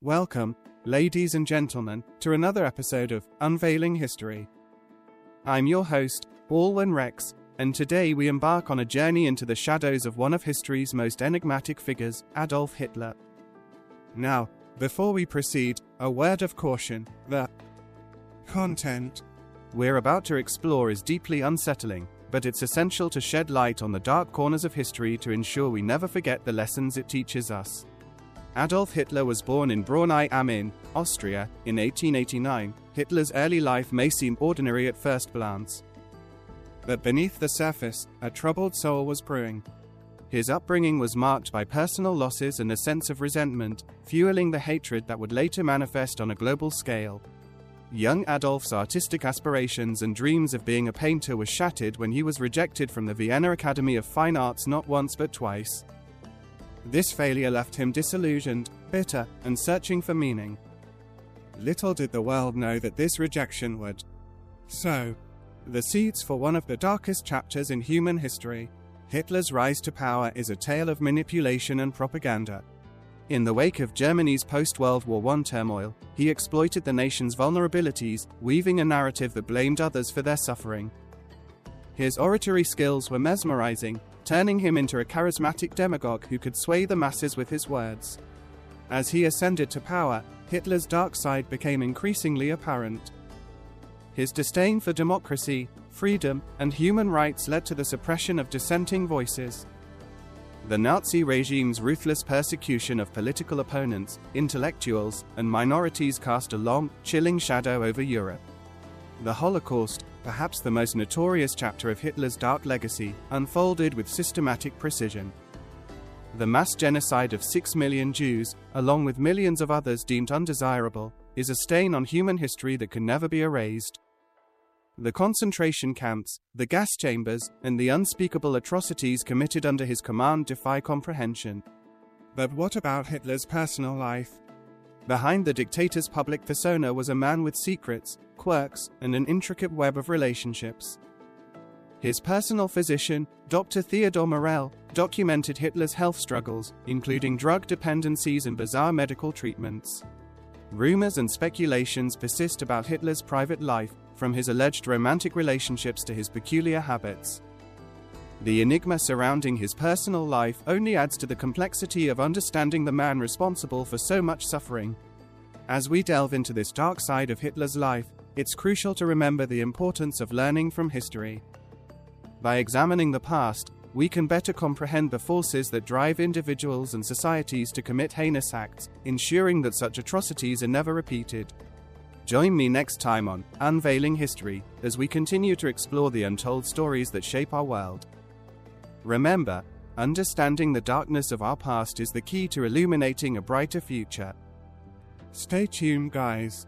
Welcome, ladies and gentlemen, to another episode of Unveiling History. I'm your host, Alwyn Rex, and today we embark on a journey into the shadows of one of history's most enigmatic figures, Adolf Hitler. Now, before we proceed, a word of caution the content we're about to explore is deeply unsettling, but it's essential to shed light on the dark corners of history to ensure we never forget the lessons it teaches us. Adolf Hitler was born in Braunau am Inn, Austria, in 1889. Hitler's early life may seem ordinary at first glance. But beneath the surface, a troubled soul was brewing. His upbringing was marked by personal losses and a sense of resentment, fueling the hatred that would later manifest on a global scale. Young Adolf's artistic aspirations and dreams of being a painter were shattered when he was rejected from the Vienna Academy of Fine Arts not once but twice. This failure left him disillusioned, bitter, and searching for meaning. Little did the world know that this rejection would sow the seeds for one of the darkest chapters in human history. Hitler's rise to power is a tale of manipulation and propaganda. In the wake of Germany's post World War I turmoil, he exploited the nation's vulnerabilities, weaving a narrative that blamed others for their suffering. His oratory skills were mesmerizing, turning him into a charismatic demagogue who could sway the masses with his words. As he ascended to power, Hitler's dark side became increasingly apparent. His disdain for democracy, freedom, and human rights led to the suppression of dissenting voices. The Nazi regime's ruthless persecution of political opponents, intellectuals, and minorities cast a long, chilling shadow over Europe. The Holocaust, perhaps the most notorious chapter of Hitler's dark legacy, unfolded with systematic precision. The mass genocide of six million Jews, along with millions of others deemed undesirable, is a stain on human history that can never be erased. The concentration camps, the gas chambers, and the unspeakable atrocities committed under his command defy comprehension. But what about Hitler's personal life? Behind the dictator's public persona was a man with secrets, quirks, and an intricate web of relationships. His personal physician, Dr. Theodor Morell, documented Hitler's health struggles, including drug dependencies and bizarre medical treatments. Rumors and speculations persist about Hitler's private life, from his alleged romantic relationships to his peculiar habits. The enigma surrounding his personal life only adds to the complexity of understanding the man responsible for so much suffering. As we delve into this dark side of Hitler's life, it's crucial to remember the importance of learning from history. By examining the past, we can better comprehend the forces that drive individuals and societies to commit heinous acts, ensuring that such atrocities are never repeated. Join me next time on Unveiling History as we continue to explore the untold stories that shape our world. Remember, understanding the darkness of our past is the key to illuminating a brighter future. Stay tuned, guys.